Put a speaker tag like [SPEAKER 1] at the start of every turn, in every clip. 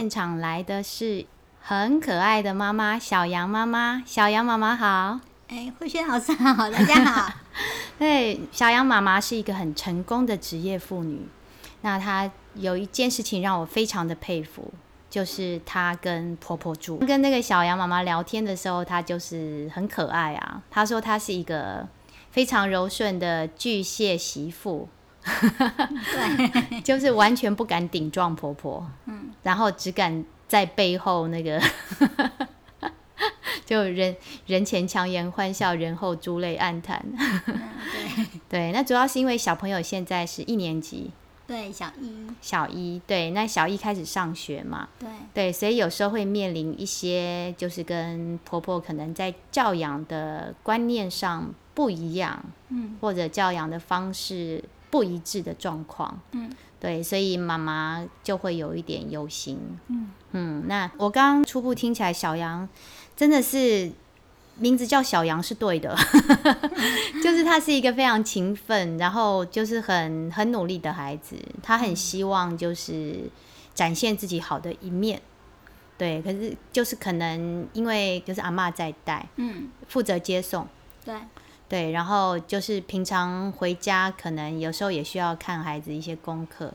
[SPEAKER 1] 现场来的是很可爱的妈妈小杨妈妈，小杨妈妈好。
[SPEAKER 2] 哎，慧萱老师好，大家好。
[SPEAKER 1] 对，小杨妈妈是一个很成功的职业妇女。那她有一件事情让我非常的佩服，就是她跟婆婆住。跟那个小杨妈妈聊天的时候，她就是很可爱啊。她说她是一个非常柔顺的巨蟹媳妇，对，就是完全不敢顶撞婆婆，嗯，然后只敢在背后那个。就人人前强颜欢笑，人后珠泪暗弹。对 对，那主要是因为小朋友现在是一年级，
[SPEAKER 2] 对小一，
[SPEAKER 1] 小一对，那小一开始上学嘛，
[SPEAKER 2] 对
[SPEAKER 1] 对，所以有时候会面临一些就是跟婆婆可能在教养的观念上不一样，嗯，或者教养的方式不一致的状况，嗯，对，所以妈妈就会有一点忧心，嗯嗯，那我刚刚初步听起来小杨。真的是名字叫小杨是对的，就是他是一个非常勤奋，然后就是很很努力的孩子。他很希望就是展现自己好的一面，对。可是就是可能因为就是阿妈在带，嗯，负责接送，
[SPEAKER 2] 对
[SPEAKER 1] 对。然后就是平常回家，可能有时候也需要看孩子一些功课，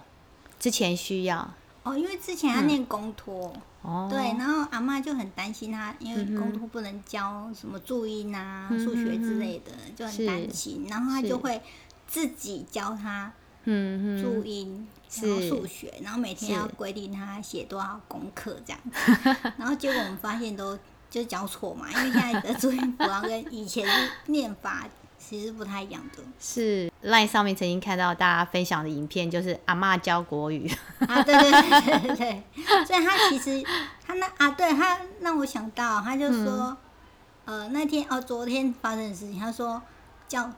[SPEAKER 1] 之前需要。
[SPEAKER 2] 哦，因为之前他念公托，嗯，对，然后阿妈就很担心他，因为公托不能教什么注音啊、数、嗯、学之类的，就很担心，然后他就会自己教他注音，然后数学，然后每天要规定他写多少功课这样子，然后结果我们发现都就教错嘛，因为现在的注音符号跟以前的念法。其实不太一样的，
[SPEAKER 1] 是 LINE 上面曾经看到大家分享的影片，就是阿嬷教国语
[SPEAKER 2] 啊，对对对对对，对，所以他其实他那啊，对他让我想到，他就说，嗯、呃，那天哦，昨天发生的事情，他说叫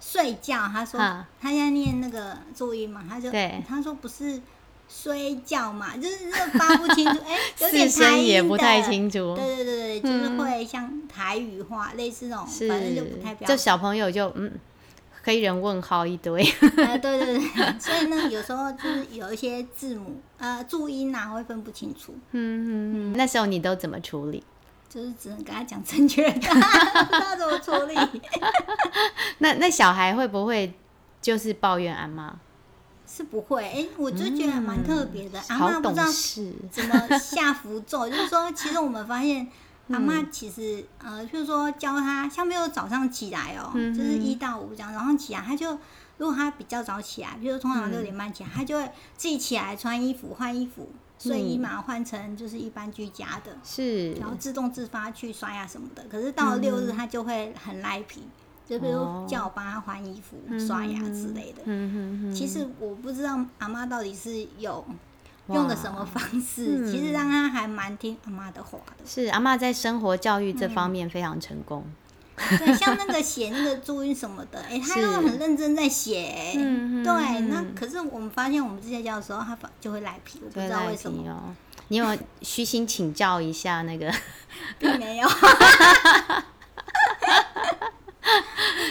[SPEAKER 2] 睡觉，他说他在念那个注音嘛，他就他说不是。睡觉嘛，就是这个发不清楚，哎、欸，有点台音
[SPEAKER 1] 也不太清楚。
[SPEAKER 2] 对对对对，就是会像台语话，嗯、类似那种，反正就不太标准。
[SPEAKER 1] 就小朋友就嗯，黑人问号一堆。
[SPEAKER 2] 啊，对对对，所以呢，有时候就是有一些字母呃注音啊会分不清楚。
[SPEAKER 1] 嗯嗯嗯。那时候你都怎么处理？
[SPEAKER 2] 就是只能跟他讲正确的，不知道怎么处理。
[SPEAKER 1] 那那小孩会不会就是抱怨阿妈？
[SPEAKER 2] 是不会，哎、欸，我就觉得蛮特别的。嗯、阿妈不知道怎么下符咒，就是说，其实我们发现 阿妈其实，呃，就是说教他，像比如早上起来哦、喔嗯，就是一到五这样，早上起来他就，如果他比较早起来，比如通常六点半起来，他就会自己起来穿衣服、换衣服、睡衣嘛，换成就是一般居家的，是，然后自动自发去刷牙什么的。可是到了六日，他就会很赖皮。就比如叫我帮他换衣服、哦、刷牙之类的。其实我不知道阿妈到底是有用的什么方式，嗯、其实让他还蛮听阿妈的话的。
[SPEAKER 1] 是阿妈在生活教育这方面非常成功。
[SPEAKER 2] 嗯、对，像那个写那个注音什么的，哎、欸，他都很认真在写。嗯，对。那可是我们发现，我们之前教的时候，他就会赖皮，我不知道为什么。哦、
[SPEAKER 1] 你有虚心请教一下那个？
[SPEAKER 2] 并没有。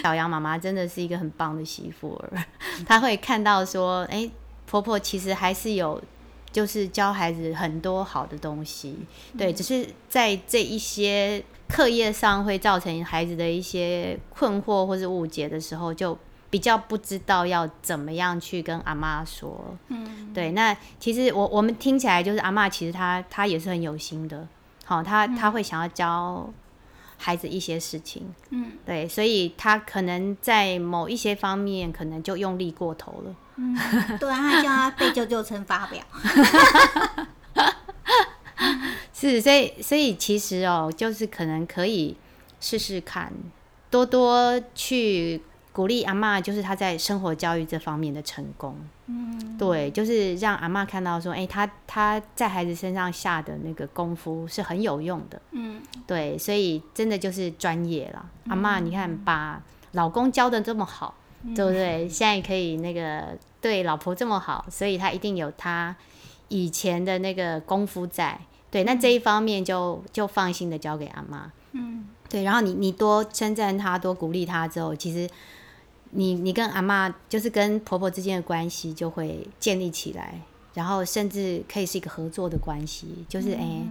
[SPEAKER 1] 小杨妈妈真的是一个很棒的媳妇儿，她会看到说，哎、欸，婆婆其实还是有，就是教孩子很多好的东西，对，只是在这一些课业上会造成孩子的一些困惑或是误解的时候，就比较不知道要怎么样去跟阿妈说。嗯，对，那其实我我们听起来就是阿妈其实她她也是很有心的，好，她她会想要教。孩子一些事情，嗯，对，所以他可能在某一些方面可能就用力过头了，
[SPEAKER 2] 嗯，对啊，他叫他背九九乘法表，
[SPEAKER 1] 是，所以所以其实哦，就是可能可以试试看，多多去。鼓励阿嬷，就是她在生活教育这方面的成功。嗯，对，就是让阿嬷看到说，哎、欸，她她在孩子身上下的那个功夫是很有用的。嗯，对，所以真的就是专业了。嗯、阿嬷，你看把老公教的这么好，嗯、对不对？现在可以那个对老婆这么好，所以她一定有她以前的那个功夫在。对，那这一方面就就放心的交给阿妈。嗯，对，然后你你多称赞她，多鼓励她之后，其实。你你跟阿妈就是跟婆婆之间的关系就会建立起来，然后甚至可以是一个合作的关系，就是哎。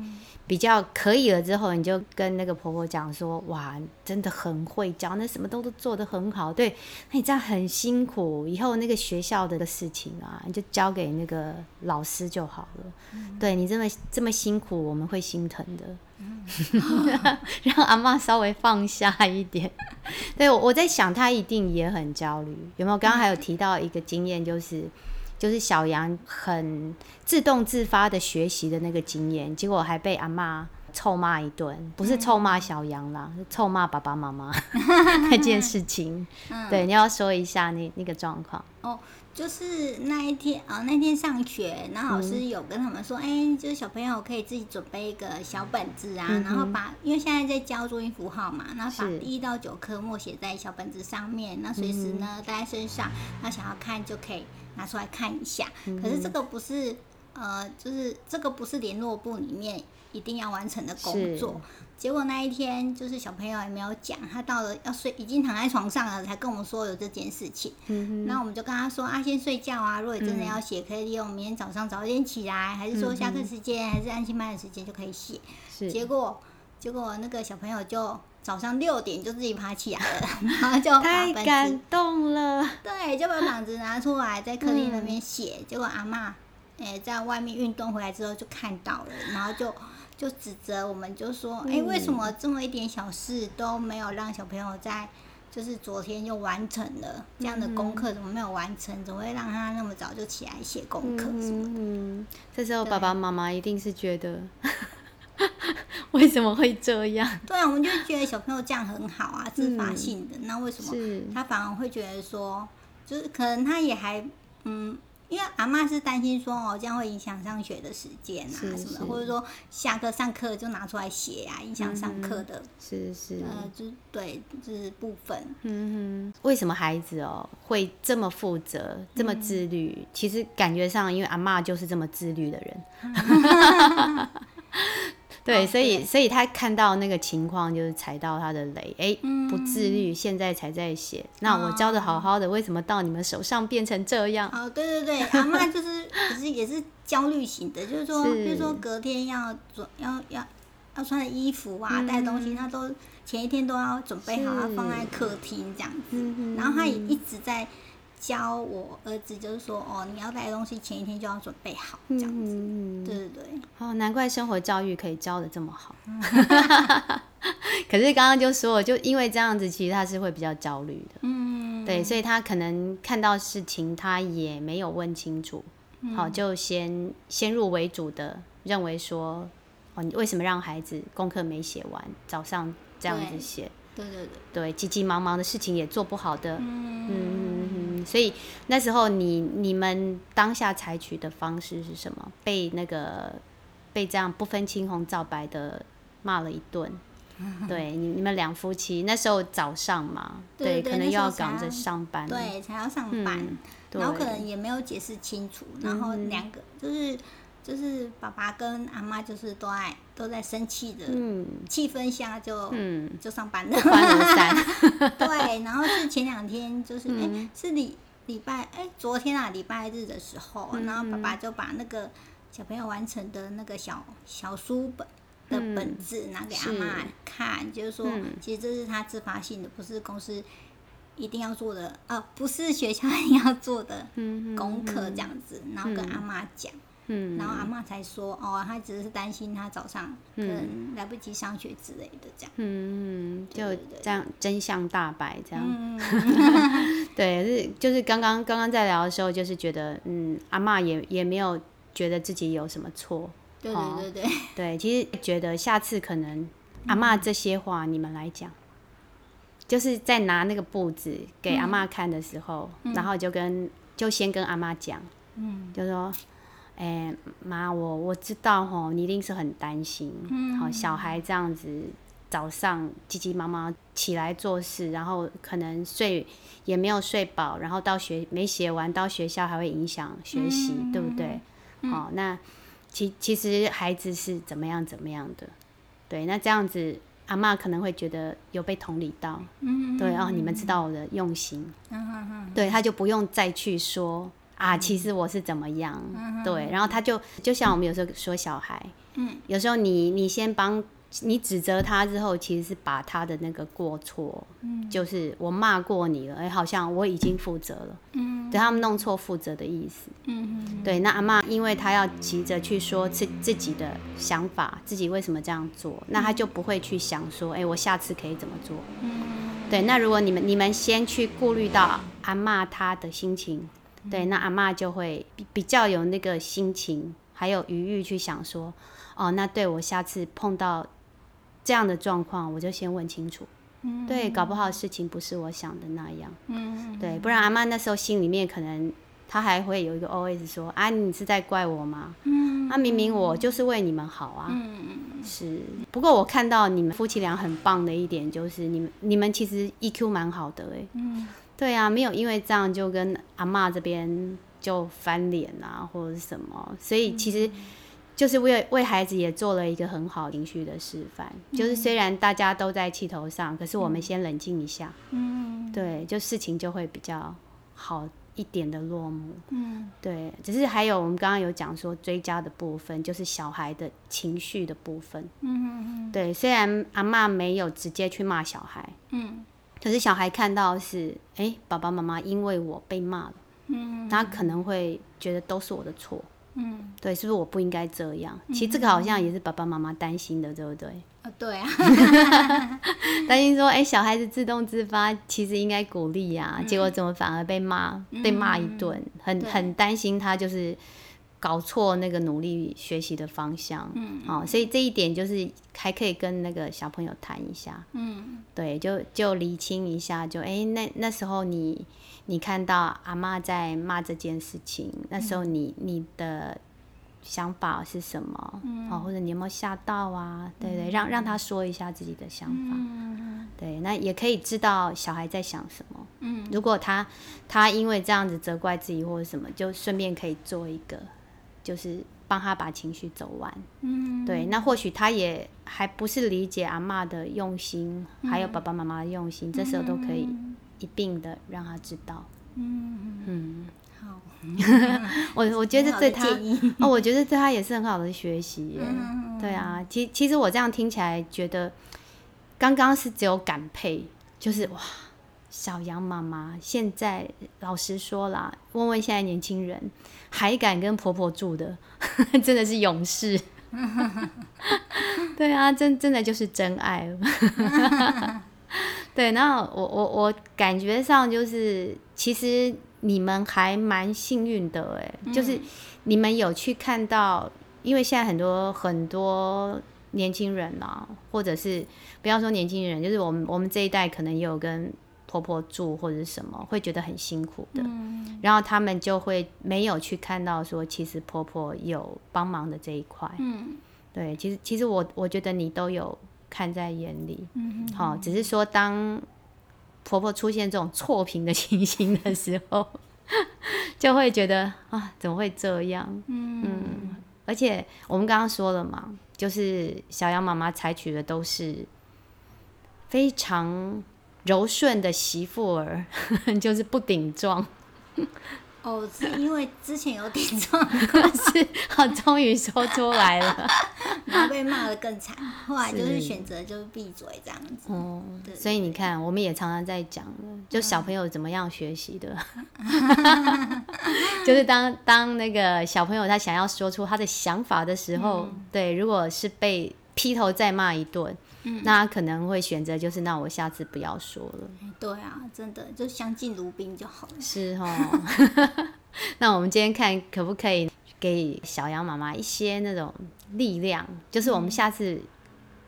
[SPEAKER 1] 比较可以了之后，你就跟那个婆婆讲说：“哇，真的很会教，那什么都都做得很好。对，那你这样很辛苦，以后那个学校的事情啊，你就交给那个老师就好了。嗯、对你这么这么辛苦，我们会心疼的。嗯、让阿妈稍微放下一点。对，我在想，她一定也很焦虑。有没有？刚刚还有提到一个经验，就是。”就是小杨很自动自发的学习的那个经验，结果还被阿妈臭骂一顿，不是臭骂小杨啦，嗯、是臭骂爸爸妈妈 那件事情。嗯、对，你要说一下那那个状况。
[SPEAKER 2] 哦，就是那一天啊、哦，那天上学，然后老师有跟他们说，哎、嗯欸，就是小朋友可以自己准备一个小本子啊，嗯、然后把，因为现在在教注音符号嘛，然后把第一到九科默写在小本子上面，那随时呢带在身上，那想要看就可以。拿出来看一下，可是这个不是，呃，就是这个不是联络部里面一定要完成的工作。是结果那一天，就是小朋友也没有讲，他到了要睡，已经躺在床上了，才跟我们说有这件事情。嗯哼。然后我们就跟他说啊，先睡觉啊，如果你真的要写，可以利用明天早上早点起来，还是说下课时间，还是安心班的时间就可以写。是。结果，结果那个小朋友就。早上六点就自己爬起来了，然后就
[SPEAKER 1] 太感动了。
[SPEAKER 2] 对，就把本子拿出来在客厅那边写。嗯、结果阿妈，诶、欸，在外面运动回来之后就看到了，然后就就指责我们，就说：“诶、欸，为什么这么一点小事都没有让小朋友在，就是昨天就完成了这样的功课，怎么没有完成？怎么会让他那么早就起来写功课什么的？”
[SPEAKER 1] 嗯，这时候爸爸妈妈一定是觉得。为什么会这样？
[SPEAKER 2] 对啊，我们就觉得小朋友这样很好啊，自发性的。嗯、那为什么他反而会觉得说，就是可能他也还嗯，因为阿妈是担心说哦，这样会影响上学的时间啊什么的，或者说下课上课就拿出来写啊，影响上课的。是是呃，就对，就是部分。
[SPEAKER 1] 嗯哼，为什么孩子哦会这么负责，这么自律？嗯、其实感觉上，因为阿妈就是这么自律的人。对，所以所以他看到那个情况，就是踩到他的雷，哎，不自律，现在才在写。那我教的好好的，为什么到你们手上变成这样？
[SPEAKER 2] 哦，对对对，阿嬷就是其实也是焦虑型的，就是说，比如说隔天要准要要要穿的衣服啊，带东西，他都前一天都要准备好，要放在客厅这样子。然后他也一直在。教我儿子就是说，哦，你要带东西，前一天就要准备好，这样子。嗯、对对对。
[SPEAKER 1] 哦，难怪生活教育可以教的这么好。可是刚刚就说，就因为这样子，其实他是会比较焦虑的。嗯。对，所以他可能看到事情，他也没有问清楚。好，就先先入为主的认为说，哦，你为什么让孩子功课没写完，早上这样子写？
[SPEAKER 2] 对对对。
[SPEAKER 1] 对，急急忙忙的事情也做不好的。嗯。嗯所以那时候你你们当下采取的方式是什么？被那个被这样不分青红皂白的骂了一顿。对，你你们两夫妻那时候早上嘛，对，对，对，可能又要赶着上班，
[SPEAKER 2] 对，才要上班，嗯、然后可能也没有解释清楚，然后两个就是就是爸爸跟阿妈就是都在都在生气的气氛下就、嗯、就上班了，对，然后是前两天就是哎、是礼礼拜哎、欸、昨天啊礼拜日的时候，然后爸爸就把那个小朋友完成的那个小小书本的本子拿给阿妈看，是。就是说其实这是他自发性的，不是公司一定要做的，呃，不是学校一定要做的功课这样子，然后跟阿妈讲。嗯，然后阿妈才说，哦，她只是担心他早上可能来不及上学之类的，这样。嗯，
[SPEAKER 1] 就这样真相大白，这样。嗯、对，是 就是刚刚刚刚在聊的时候，就是觉得，嗯，阿妈也也没有觉得自己有什么错。
[SPEAKER 2] 对对对对。
[SPEAKER 1] 对，其实觉得下次可能阿妈这些话你们来讲，嗯、就是在拿那个布子给阿妈看的时候，嗯、然后就跟就先跟阿妈讲，嗯，就说。哎，妈，我我知道吼，你一定是很担心，好、嗯、小孩这样子早上急急忙忙起来做事，然后可能睡也没有睡饱，然后到学没写完，到学校还会影响学习，嗯、对不对？好、嗯，那其其实孩子是怎么样怎么样的，对，那这样子阿妈可能会觉得有被同理到，嗯、对，然后你们知道我的用心，嗯、对，他就不用再去说。啊，其实我是怎么样，对，然后他就就像我们有时候说小孩，嗯，有时候你你先帮。你指责他之后，其实是把他的那个过错，嗯，就是我骂过你了，哎、欸，好像我已经负责了，嗯，对他们弄错负责的意思，嗯嗯，对，那阿妈，因为他要急着去说自自己的想法，自己为什么这样做，那他就不会去想说，哎、欸，我下次可以怎么做，嗯，对，那如果你们你们先去顾虑到阿妈他的心情，对，那阿妈就会比比较有那个心情，还有余裕去想说，哦，那对我下次碰到。这样的状况，我就先问清楚。嗯，对，搞不好事情不是我想的那样。嗯，对，不然阿妈那时候心里面可能她还会有一个 OS 说：“啊，你是在怪我吗？”嗯，啊，明明我就是为你们好啊。嗯，是。不过我看到你们夫妻俩很棒的一点就是，你们你们其实 EQ 蛮好的哎。嗯，对啊，没有因为这样就跟阿妈这边就翻脸啊，或者是什么，所以其实。就是为为孩子也做了一个很好情绪的示范，嗯，就是虽然大家都在气头上，可是我们先冷静一下，嗯，对，就事情就会比较好一点的落幕，嗯，对，只是还有我们刚刚有讲说追加的部分，就是小孩的情绪的部分，嗯，对，虽然阿妈没有直接去骂小孩，嗯，可是小孩看到是，哎，欸，爸爸妈妈因为我被骂了，嗯，他可能会觉得都是我的错。嗯，对，是不是我不应该这样？其实这个好像也是爸爸妈妈担心的，对不对？啊、哦，对啊，担心说，哎、欸，小孩子自动自发，其实应该鼓励呀、啊嗯，结果怎么反而被骂，被骂一顿，很很担心他就是搞错那个努力学习的方向。嗯，哦，所以这一点就是还可以跟那个小朋友谈一下。嗯，对，就就厘清一下，就哎、欸，那那时候你。你看到阿妈在骂这件事情，那时候你你的想法是什么？嗯，或者你有没有吓到啊？对对，让让他说一下自己的想法。嗯，对，那也可以知道小孩在想什么。嗯，如果他他因为这样子责怪自己或者什么，就顺便可以做一个，就是帮他把情绪走完。嗯，对，那或许他也还不是理解阿妈的用心，还有爸爸妈妈的用心，这时候都可以。一并的让他知道，嗯。嗯，好，我我觉得对他 哦，我觉得对他也是很好的学习耶，嗯，对啊，其其实我这样听起来觉得，刚刚是只有感佩，就是哇，小杨妈妈现在老实说啦，问问现在年轻人还敢跟婆婆住的，真的是勇士，对啊，真真的就是真爱了。对，那我我我感觉上就是，其实你们还蛮幸运的哎，就是你们有去看到，因为现在很多很多年轻人啊，或者是不要说年轻人，就是我们我们这一代可能也有跟婆婆住或者什么，会觉得很辛苦的，然后他们就会没有去看到说，其实婆婆有帮忙的这一块，嗯，对，其实其实我我觉得你都有。看在眼里，嗯，好，只是说当婆婆出现这种错评的情形的时候，就会觉得啊，怎么会这样？嗯，嗯，而且我们刚刚说了嘛，就是小杨妈妈采取的都是非常柔顺的媳妇儿，就是不顶撞。
[SPEAKER 2] 哦，是因为之前有顶撞，
[SPEAKER 1] 是，好，终于说出来了，
[SPEAKER 2] 然后被骂得更惨，后来就是选择就是闭嘴这样子。哦、嗯，所
[SPEAKER 1] 以你看，我们也常常在讲，就小朋友怎么样学习的，就是当当那个小朋友他想要说出他的想法的时候，嗯、对，如果是被劈头再骂一顿。嗯、那他可能会选择就是，那我下次不要说了。
[SPEAKER 2] 对啊，真的就相敬如宾就好了。
[SPEAKER 1] 是哦。那我们今天看可不可以给小杨妈妈一些那种力量，就是我们下次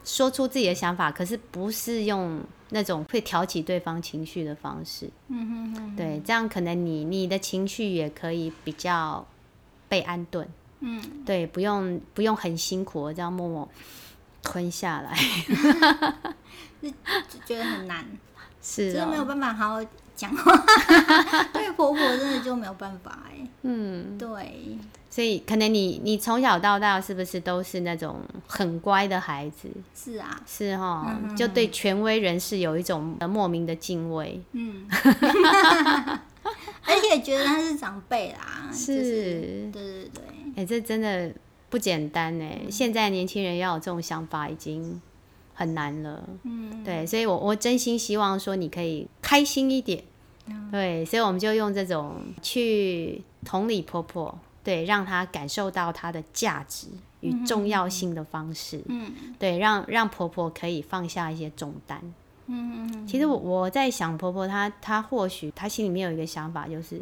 [SPEAKER 1] 说出自己的想法，嗯、可是不是用那种会挑起对方情绪的方式。嗯哼哼。对，这样可能你你的情绪也可以比较被安顿。嗯。对，不用不用很辛苦这样默默。吞下来，
[SPEAKER 2] 就觉得很难，
[SPEAKER 1] 是、喔，
[SPEAKER 2] 真的没有办法好好讲话。对婆婆真的就没有办法哎，嗯，对，
[SPEAKER 1] 所以可能你你从小到大是不是都是那种很乖的孩子？
[SPEAKER 2] 是啊，
[SPEAKER 1] 是哈、就对权威人士有一种莫名的敬畏。嗯，
[SPEAKER 2] 而且觉得他是长辈啦，
[SPEAKER 1] 是，
[SPEAKER 2] 就是、对对对，
[SPEAKER 1] 哎、欸，这真的不简单哎、嗯，现在年轻人要有这种想法已经很难了，嗯，对，所以我我真心希望说你可以开心一点，嗯、对，所以我们就用这种去同理婆婆，对，让她感受到她的价值与重要性的方式，嗯，对，让让婆婆可以放下一些重担。嗯嗯，其实我我在想，婆婆她她或许她心里面有一个想法，就是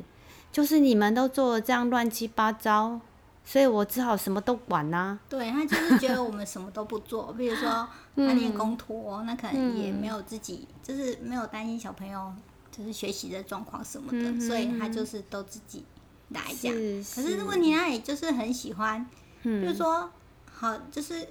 [SPEAKER 1] 就是你们都做这样乱七八糟，所以我只好什么都管呐、啊。
[SPEAKER 2] 对，他就是觉得我们什么都不做，比如说他练公托，那可能也没有自己，就是没有担心小朋友就是学习的状况什么的，嗯、所以他就是都自己来这样。可是问题她也就是很喜欢，嗯、就是说好就是。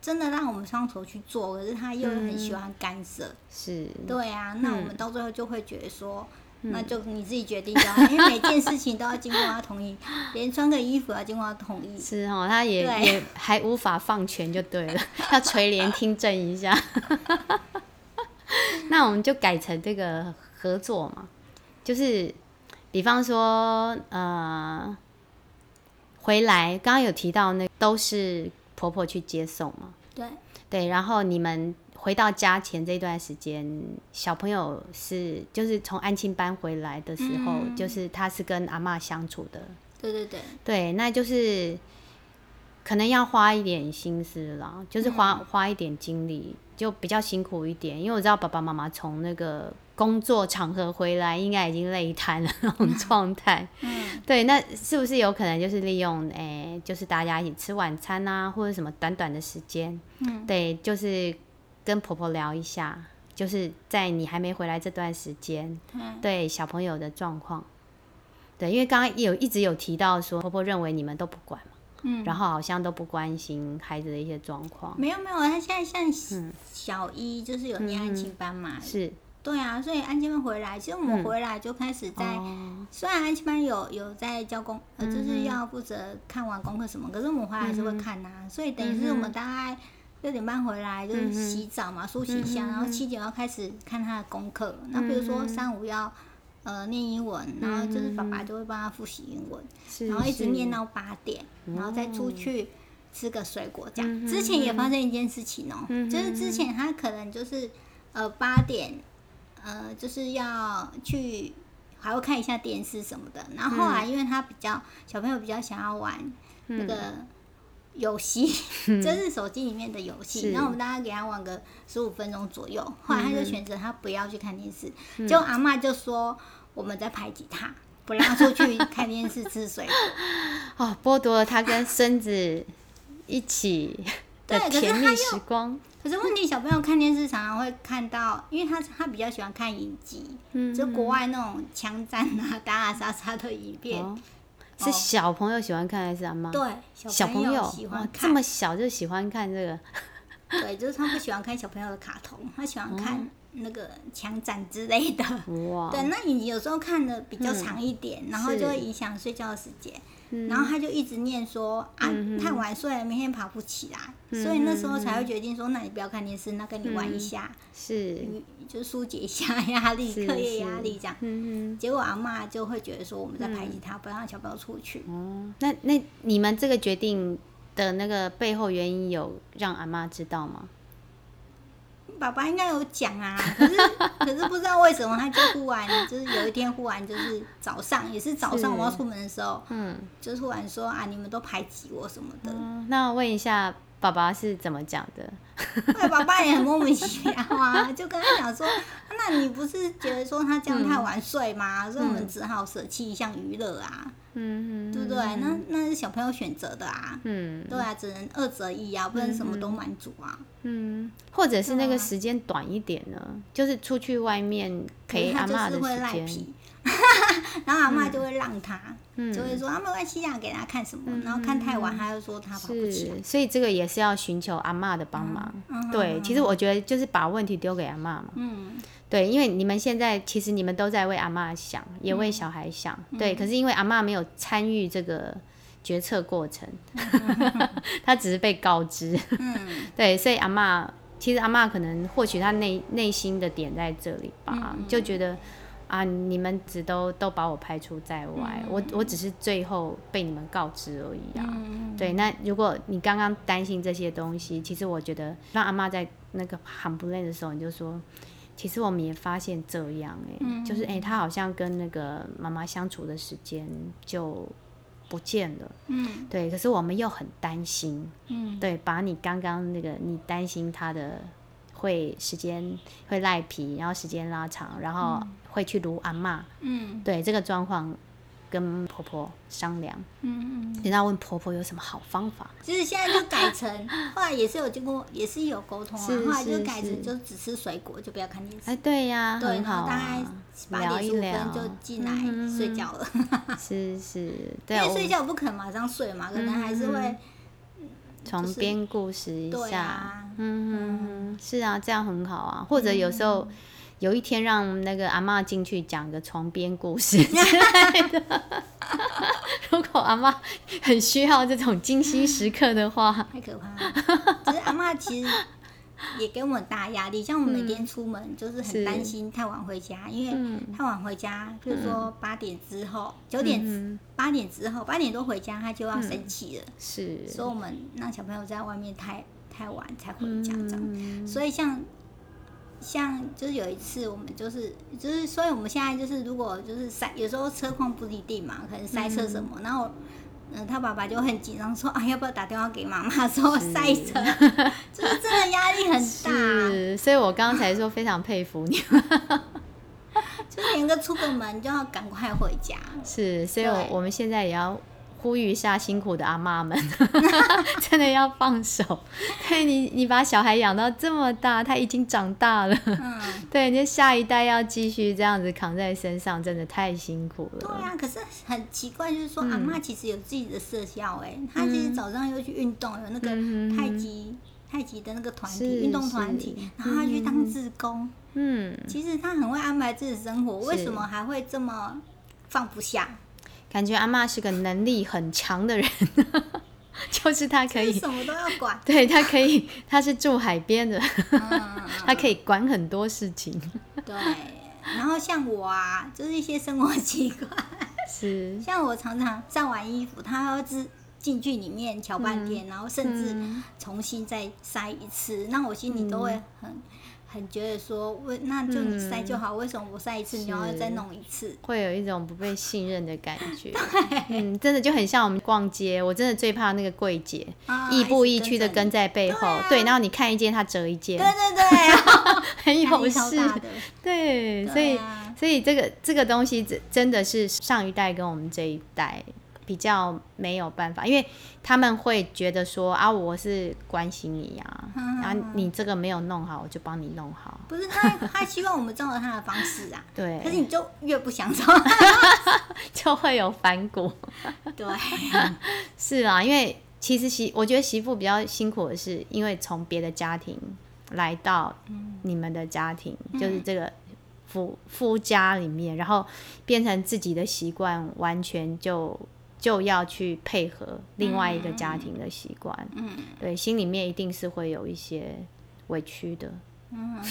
[SPEAKER 2] 真的让我们双手去做，可是他又很喜欢干涉，嗯、是，对啊，那我们到最后就会觉得说，嗯、那就你自己决定就好，因为每件事情都要经过他同意，连穿个衣服要经过他同意，
[SPEAKER 1] 是哦，他也也还无法放权就对了，要垂帘听政一下。那我们就改成这个合作嘛，就是比方说，呃，回来刚刚有提到那都是。婆婆去接送嘛？
[SPEAKER 2] 对
[SPEAKER 1] 对，然后你们回到家前这段时间，小朋友是就是从安亲班回来的时候，嗯、就是他是跟阿嬷相处的。
[SPEAKER 2] 对对对，
[SPEAKER 1] 对，那就是可能要花一点心思啦，就是花、嗯、花一点精力，就比较辛苦一点，因为我知道爸爸妈妈从那个。工作场合回来，应该已经累瘫了那种状态。嗯，对，那是不是有可能就是利用，诶、欸，就是大家一起吃晚餐啊，或者什么短短的时间，嗯，对，就是跟婆婆聊一下，就是在你还没回来这段时间，嗯，对小朋友的状况，对，因为刚刚有一直有提到说婆婆认为你们都不管嘛，嗯，然后好像都不关心孩子的一些状况。
[SPEAKER 2] 没有没有，他现在像小一就是有念安亲班嘛，嗯、是。对啊，所以安亲班回来，其实我们回来就开始在，嗯、虽然安亲班有有在教功，呃，就是要负责看完功课什么，可是我们回来还是会看呐、啊嗯，所以等于是我们大概六点半回来就是洗澡嘛，梳洗一下，然后七点要开始看他的功课。那比如说三五要呃念英文，然后就是爸爸就会帮他复习英文，然后一直念到八点，然后再出去吃个水果这样。之前也发生一件事情哦、喔，就是之前他可能就是呃八点。呃，就是要去，还会看一下电视什么的。然后后来，因为他比较、嗯、小朋友比较想要玩那个游戏，这、嗯、是手机里面的游戏。然后我们大概给他玩个十五分钟左右。后来他就选择他不要去看电视。嗯、就阿嬷就说我们在排挤他，不让出去看电视吃水果。哦，
[SPEAKER 1] 剥夺了他跟孙子一起 的甜蜜时光。
[SPEAKER 2] 可是问题，小朋友看电视常常会看到，因为他他比较喜欢看影集，嗯，就国外那种枪战啊、打打杀杀的影片。
[SPEAKER 1] 是小朋友喜欢看还是阿妈？
[SPEAKER 2] 对，小朋友喜欢看，
[SPEAKER 1] 这么小就喜欢看这个。
[SPEAKER 2] 对，就是他不喜欢看小朋友的卡通，他喜欢看那个枪战之类的。哇。对，那你有时候看的比较长一点，嗯，然后就会影响睡觉的时间。然后他就一直念说啊，太晚睡了，明天爬不起来，嗯，所以那时候才会决定说，那你不要看电视，那跟你玩一下，嗯，是，就疏解一下压力，课业压力这样。嗯，结果阿妈就会觉得说，我们在排挤他，不让小朋友出去。
[SPEAKER 1] 哦，那那你们这个决定的那个背后原因有让阿妈知道吗？
[SPEAKER 2] 爸爸应该有讲啊，可是 可是不知道为什么他就忽然就是有一天忽然就是早上也是早上我要出门的时候，嗯，就突然说啊，你们都排挤我什么的。
[SPEAKER 1] 嗯，那我问一下，爸爸是怎么讲的？
[SPEAKER 2] 对，爸爸也很莫名其妙啊，就跟他讲说，那你不是觉得说他这样太晚睡吗？嗯，所以我们只好舍弃一项娱乐啊。嗯，对不对？那那是小朋友选择的啊。嗯，对啊，只能二择一啊，不能什么都满足啊。
[SPEAKER 1] 嗯，或者是那个时间短一点呢，就是出去外面陪阿妈的时间。
[SPEAKER 2] 然后阿妈就会让他，就会说啊，没关系啊，给他看什么。然后看太晚，他又说他跑不起来。
[SPEAKER 1] 所以这个也是要寻求阿妈的帮忙。对，其实我觉得就是把问题丢给阿妈嘛。嗯。对，因为你们现在其实你们都在为阿妈想，也为小孩想，嗯、对。可是因为阿妈没有参与这个决策过程，她、嗯、只是被告知。嗯、对，所以阿妈其实阿妈可能或许他内内心的点在这里吧，嗯、就觉得啊，你们只都都把我排除在外，嗯、我我只是最后被你们告知而已啊。嗯、对，那如果你刚刚担心这些东西，其实我觉得让阿妈在那个喊不累的时候，你就说，其实我们也发现这样、欸，哎、嗯，就是哎、欸，他好像跟那个妈妈相处的时间就不见了。嗯，对，可是我们又很担心。嗯，对，把你刚刚那个你担心他的。会时间会赖皮，然后时间拉长，然后会去卢阿妈。嗯，对这个状况，跟婆婆商量。嗯嗯，然后问婆婆有什么好方法。
[SPEAKER 2] 其实现在就改成，后来也是有经过，也是有沟通啊。后来就改成就只吃水果，就不要看电视。
[SPEAKER 1] 哎，对呀，
[SPEAKER 2] 对，
[SPEAKER 1] 很好。
[SPEAKER 2] 大概八点十五分就进来睡觉了。
[SPEAKER 1] 是是，
[SPEAKER 2] 因为睡觉不可能马上睡嘛，可能还是会。
[SPEAKER 1] 床边故事一下，嗯嗯，是啊，这样很好啊。或者有时候有一天让那个阿嬷进去讲个床边故事 之类的。如果阿妈很需要这种精心时刻的话，
[SPEAKER 2] 太可怕了。其实阿嬷其实。也给我们大压力，像我们每天出门就是很担心太晚回家，因为太晚回家，比如说八点之后、九点、八点之后、八点多回家，他就要生气了。是，所以我们让小朋友在外面太太晚才回家这样。所以像像就是有一次，我们就是就是，所以我们现在就是如果就是塞，有时候车况不一定嘛，可能塞车什么，然后。嗯，他爸爸就很紧张，说：“啊，要不要打电话给妈妈说塞车？就是真的压力很大。”
[SPEAKER 1] 是，所以我刚才说非常佩服你，
[SPEAKER 2] 就是连个出个门就要赶快回家。
[SPEAKER 1] 是，所以我我们现在也要。呼吁一下辛苦的阿妈们，真的要放手。对，你，你把小孩养到这么大，他已经长大了。嗯，对，你下一代要继续这样子扛在身上，真的太辛苦了。
[SPEAKER 2] 对啊，可是很奇怪，就是说、嗯、阿妈其实有自己的社交，哎，她其实早上又去运动，有那个太极、嗯、太极的那个团体运动团体，然后她去当志工。嗯，其实她很会安排自己的生活，为什么还会这么放不下？
[SPEAKER 1] 感觉阿妈是个能力很强的人，就是她可以
[SPEAKER 2] 什么都要管。
[SPEAKER 1] 对，她可以，她是住海边的，她可以管很多事情。
[SPEAKER 2] 对，然后像我啊，就是一些生活习惯，是像我常常晒完衣服，她要自进去里面瞧半天，嗯、然后甚至重新再晒一次，那、嗯、我心里都会很。很觉得说，为那就你塞就好，嗯、为什么我塞一次，你要再弄一次？
[SPEAKER 1] 会有一种不被信任的感觉。对。嗯，真的就很像我们逛街，我真的最怕那个柜姐，啊、亦步亦趋的跟在背后，对，啊、对，然后你看一件，他折一件，
[SPEAKER 2] 对对对，
[SPEAKER 1] 很有事。对，所以、啊、所以这个这个东西真真的是上一代跟我们这一代。比较没有办法，因为他们会觉得说啊，我是关心你呀、啊，然后、你这个没有弄好，我就帮你弄好。
[SPEAKER 2] 不是他，他希望我们照着他的方式啊。
[SPEAKER 1] 对。
[SPEAKER 2] 可是你就越不想照
[SPEAKER 1] 就会有反骨。
[SPEAKER 2] 对。
[SPEAKER 1] 是啊，因为其实媳，我觉得媳妇比较辛苦的是，因为从别的家庭来到你们的家庭，嗯、就是这个夫夫家里面，然后变成自己的习惯，完全就。就要去配合另外一个家庭的习惯，嗯，对，心里面一定是会有一些委屈的，
[SPEAKER 2] 嗯，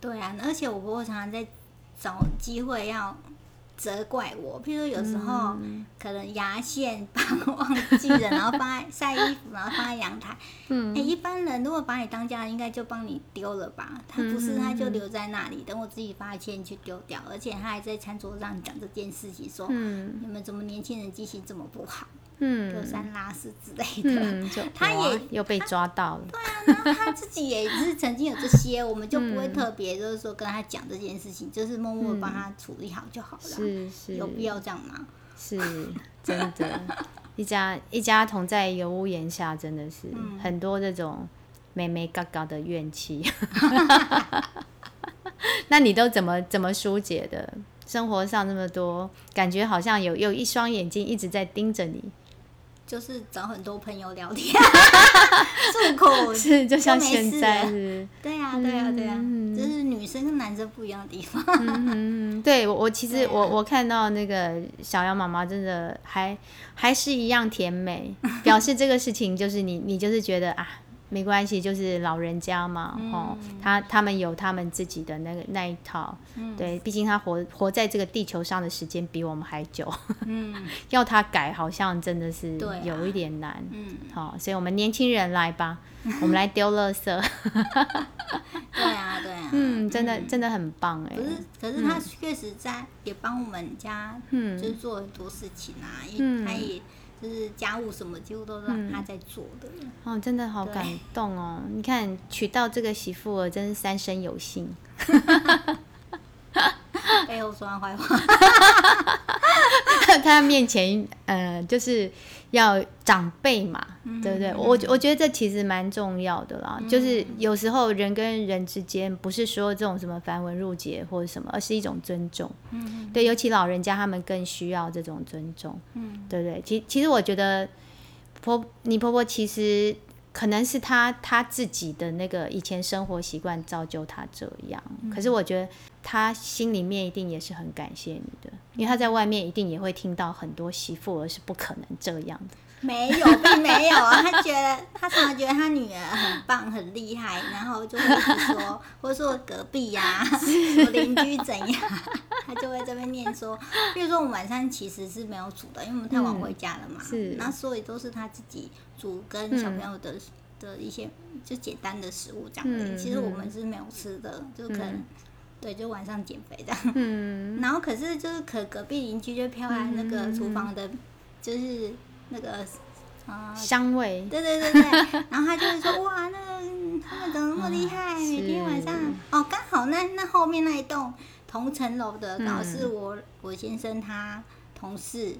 [SPEAKER 2] 对啊，而且我婆婆常常在找机会要。责怪我，譬如有时候可能牙线放忘记了，然后放在晒衣服，然后放在阳台。嗯，哎、欸，一般人如果把你当家人，应该就帮你丢了吧？他不是，他就留在那里，等我自己发现去丢掉。而且他还在餐桌上讲这件事情，说：“嗯，你们怎么年轻人记性这么不好？”嗯，丢三拉四之类的，嗯、他也
[SPEAKER 1] 又被抓到了。
[SPEAKER 2] 对啊，然后他自己也是曾经有这些，我们就不会特别就是说跟他讲这件事情，就是默默帮他处理好就好了。是是，有必要这样吗？
[SPEAKER 1] 是真的，一家一家同在一个屋檐下，真的是很多这种眉眉角角的怨气。那你都怎么怎么疏解的？生活上那么多，感觉好像有有一双眼睛一直在盯着你。
[SPEAKER 2] 就是找很多朋友聊天，住口
[SPEAKER 1] 是就像现在是，
[SPEAKER 2] 对呀对呀对呀，这是女生跟男生不一样的地方。
[SPEAKER 1] 嗯，对我我其实我我看到那个小杨妈妈真的还还是一样甜美，表示这个事情就是你你就是觉得啊没关系，就是老人家嘛，嗯、哦，他他们有他们自己的那个那一套，嗯、对，毕竟他活活在这个地球上的时间比我们还久，嗯，要他改好像真的是有一点难，嗯，好，所以我们年轻人来吧，我们来丢垃圾，
[SPEAKER 2] 对啊，对啊，
[SPEAKER 1] 嗯，真的真的很棒哎，
[SPEAKER 2] 可是可是他确实在也帮我们家，嗯，就是做很多事情啊，因为他也。就是家务什么几乎都是他在做的，嗯、
[SPEAKER 1] 哦，真的好感动哦！你看娶到这个媳妇儿，真是三生有幸。
[SPEAKER 2] 背后说他坏话，
[SPEAKER 1] 在 他面前，呃，就是要长辈嘛，嗯、对不对？嗯、我我觉得这其实蛮重要的啦。嗯、就是有时候人跟人之间，不是说这种什么繁文缛节或者什么，而是一种尊重。嗯、对，尤其老人家他们更需要这种尊重。嗯，对不对？其其实我觉得婆你婆婆其实。可能是她她自己的那个以前生活习惯造就她这样，嗯、可是我觉得她心里面一定也是很感谢你的，因为他在外面一定也会听到很多媳妇儿是不可能这样的。
[SPEAKER 2] 没有，并没有啊，他觉得他常常觉得他女儿很棒很厉害，然后就会一直说，或者说隔壁呀、啊，邻居怎样，他就会这边念说，比如说我们晚上其实是没有煮的，因为我们太晚回家了嘛，嗯、是，那所以都是他自己煮跟小朋友的、嗯、的一些就简单的食物这样的，嗯、其实我们是没有吃的，就可能、嗯、对，就晚上减肥这样，嗯，然后可是就是可隔壁邻居就飘来那个厨房的，就是。那个啊，呃、
[SPEAKER 1] 香味，
[SPEAKER 2] 对对对对，然后他就会说哇，那个他们怎么那么厉害？嗯、每天晚上哦，刚好那那后面那一栋同层楼的，刚好是我、嗯、我先生他同事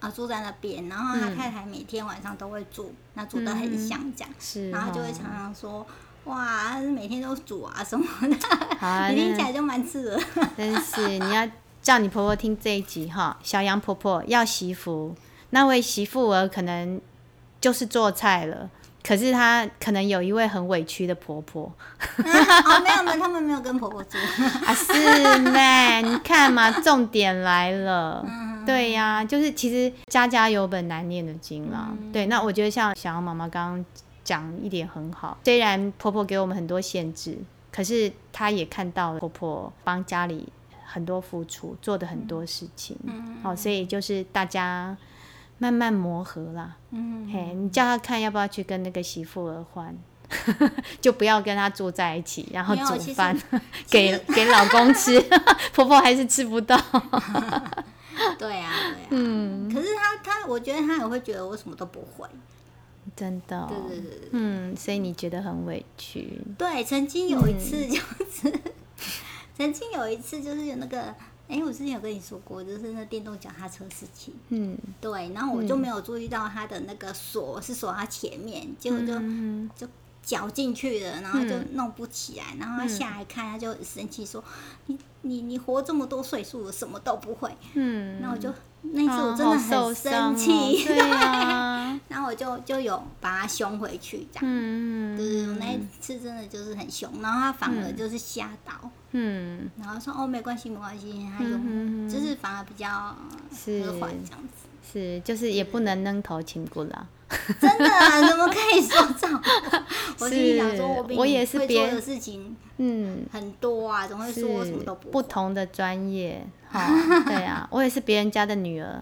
[SPEAKER 2] 啊住在那边，然后他太太每天晚上都会煮，嗯、那煮的很香这样，是、哦，然后就会常常说哇，每天都煮啊什么的，啊、你听起来就蛮刺耳。
[SPEAKER 1] 真是你要叫你婆婆听这一集哈，小杨婆婆要媳妇。那位媳妇儿可能就是做菜了，可是她可能有一位很委屈的婆婆。
[SPEAKER 2] 啊、哦，没有没有，他们没有跟婆婆住。
[SPEAKER 1] 啊，是呢，你看嘛，重点来了。嗯、对呀、啊，就是其实家家有本难念的经啦。嗯、对，那我觉得像小杨妈妈刚刚讲一点很好，虽然婆婆给我们很多限制，可是她也看到了婆婆帮家里很多付出，做的很多事情。嗯，好，所以就是大家。慢慢磨合啦，嗯，嘿，你叫她看要不要去跟那个媳妇儿换，就不要跟他住在一起，然后煮饭 给给老公吃，婆婆还是吃不到。
[SPEAKER 2] 对啊，对啊，嗯，可是他他，我觉得他也会觉得我什么都不会，
[SPEAKER 1] 真的、哦，对对对对，嗯，所以你觉得很委屈？
[SPEAKER 2] 对，曾经有一次就是，嗯、曾经有一次就是有那个。哎，我之前有跟你说过，就是那电动脚踏车事情。嗯，对，然后我就没有注意到它的那个锁是锁他前面，结果就、嗯、就绞进去了，然后就弄不起来，嗯、然后他下来看，他就很生气说：“你你你活这么多岁数了，什么都不会。”嗯，那我就。那次我真的很生气，对，然后我就就有把他凶回去，这样，嗯，对，我那一次真的就是很凶，然后他反而就是吓到，嗯，然后说哦没关系没关系，他有，就是反而比较和缓这样子，
[SPEAKER 1] 是，就是也不能扔头轻骨了，
[SPEAKER 2] 真的啊，怎么可以说这种？我心里想说，我比你会做的事情，嗯，很多啊，总会说我什么都不
[SPEAKER 1] 不同的专业。对啊，我也是别人家的女儿，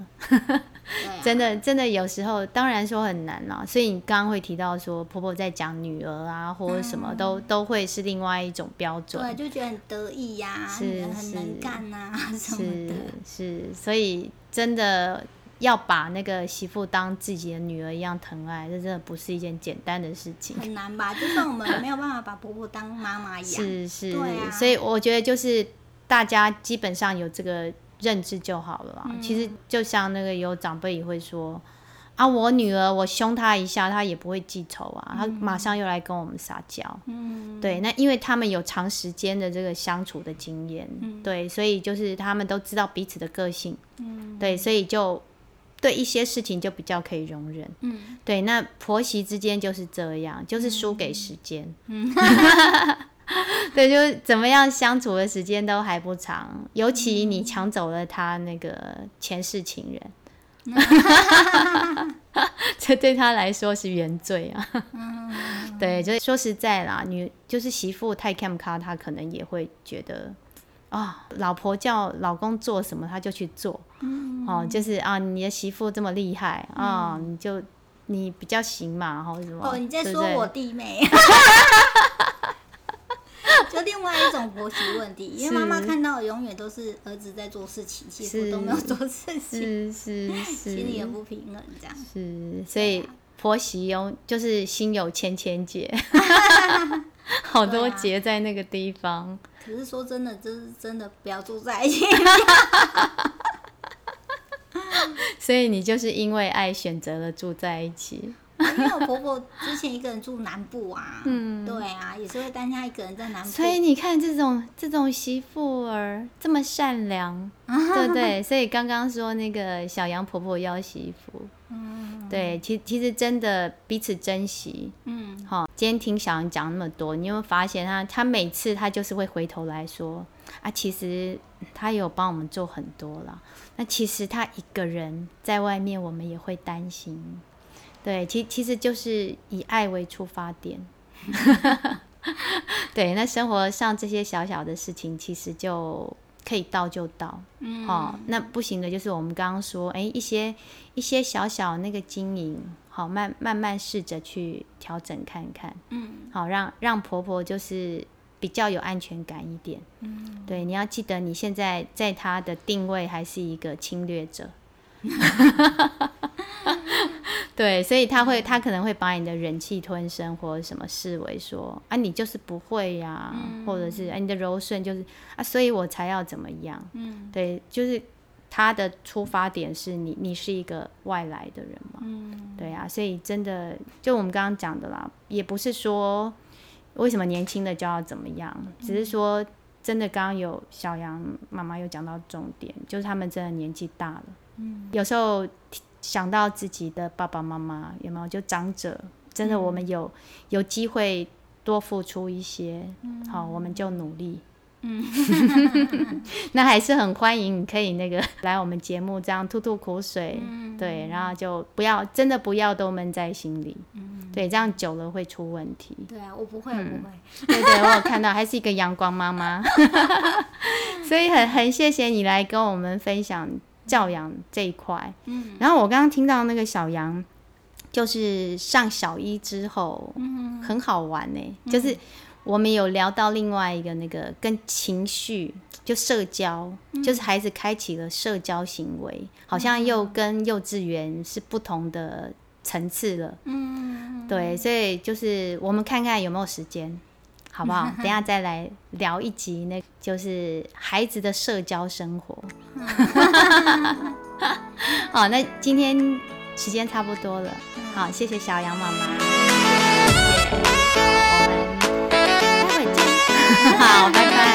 [SPEAKER 1] 真的真的有时候当然说很难啦。所以你刚刚会提到说婆婆在讲女儿啊，或者什么都都会是另外一种标准，
[SPEAKER 2] 对，就觉得很得意呀，是很能干啊什么的，
[SPEAKER 1] 是，所以真的要把那个媳妇当自己的女儿一样疼爱，这真的不是一件简单的事情，
[SPEAKER 2] 很难吧？就算我们没有办法把婆婆当妈妈一样，
[SPEAKER 1] 是是，对啊，所以我觉得就是。大家基本上有这个认知就好了。嗯、其实就像那个有长辈也会说啊，我女儿我凶她一下，她也不会记仇啊，她马上又来跟我们撒娇。嗯，对，那因为他们有长时间的这个相处的经验，嗯、对，所以就是他们都知道彼此的个性。嗯，对，所以就对一些事情就比较可以容忍。嗯，对，那婆媳之间就是这样，就是输给时间。嗯。对，就怎么样相处的时间都还不长，尤其你抢走了他那个前世情人。这对他来说是原罪啊。对，就是说实在啦，女就是媳妇太看不卡，他可能也会觉得啊、哦，老婆叫老公做什么他就去做，嗯、哦，就是啊，你的媳妇这么厉害啊、嗯。哦，你就你比较行嘛，或者什么？
[SPEAKER 2] 哦，你在说我弟妹。就另外一种婆媳问题，因为妈妈看到的永远都是儿子在做事情，媳妇都没有做事情，
[SPEAKER 1] 是是 是，
[SPEAKER 2] 心里也不平衡，这样。
[SPEAKER 1] 是，所以婆媳有就是心有千千结，好多结在那个地方。啊、
[SPEAKER 2] 可是说真的，就是真的不要住在一起。
[SPEAKER 1] 所以你就是因为爱选择了住在一起。
[SPEAKER 2] 因为我婆婆之前一个人住南部啊，嗯，对啊，也是会担心她一个人在南部。
[SPEAKER 1] 所以你看这种这种媳妇儿这么善良，对不对？所以刚刚说那个小杨婆婆要媳妇，嗯，对，其其实真的彼此珍惜，嗯，好。今天听小杨讲那么多，你有没有发现他他每次他就是会回头来说啊，其实他有帮我们做很多了。那其实他一个人在外面，我们也会担心。对，其其实就是以爱为出发点，对，那生活上这些小小的事情，其实就可以到就到，嗯，哦，那不行的，就是我们刚刚说，哎，一些一些小小那个经营，好，慢慢慢试着去调整看看，嗯，好，让让婆婆就是比较有安全感一点，嗯，对，你要记得你现在在她的定位还是一个侵略者。对，所以他会，他可能会把你的忍气吞声或者什么视为说啊，你就是不会呀、啊，嗯、或者是啊，你的柔顺就是啊，所以我才要怎么样？嗯，对，就是他的出发点是你，你是一个外来的人嘛，嗯，对啊，所以真的就我们刚刚讲的啦，也不是说为什么年轻的就要怎么样，只是说真的，刚刚有小杨妈妈有讲到重点，就是他们真的年纪大了，嗯，有时候。想到自己的爸爸妈妈有没有？就长者，真的，我们有、嗯、有机会多付出一些，嗯、好，我们就努力。嗯，那还是很欢迎，你可以那个来我们节目这样吐吐苦水，嗯、对，然后就不要真的不要都闷在心里，嗯、对，这样久了会出问题。
[SPEAKER 2] 对啊，我不会，嗯、我不会。
[SPEAKER 1] 对对，我有看到，还是一个阳光妈妈，所以很很谢谢你来跟我们分享。教养这一块，嗯，然后我刚刚听到那个小杨，就是上小一之后，嗯，很好玩呢，嗯、就是我们有聊到另外一个那个跟情绪，就社交，嗯、就是孩子开启了社交行为，好像又跟幼稚园是不同的层次了，嗯，对，所以就是我们看看有没有时间。好不好？等下再来聊一集，那就是孩子的社交生活。好，那今天时间差不多了。好，谢谢小杨妈妈。我们待会见。好，拜拜。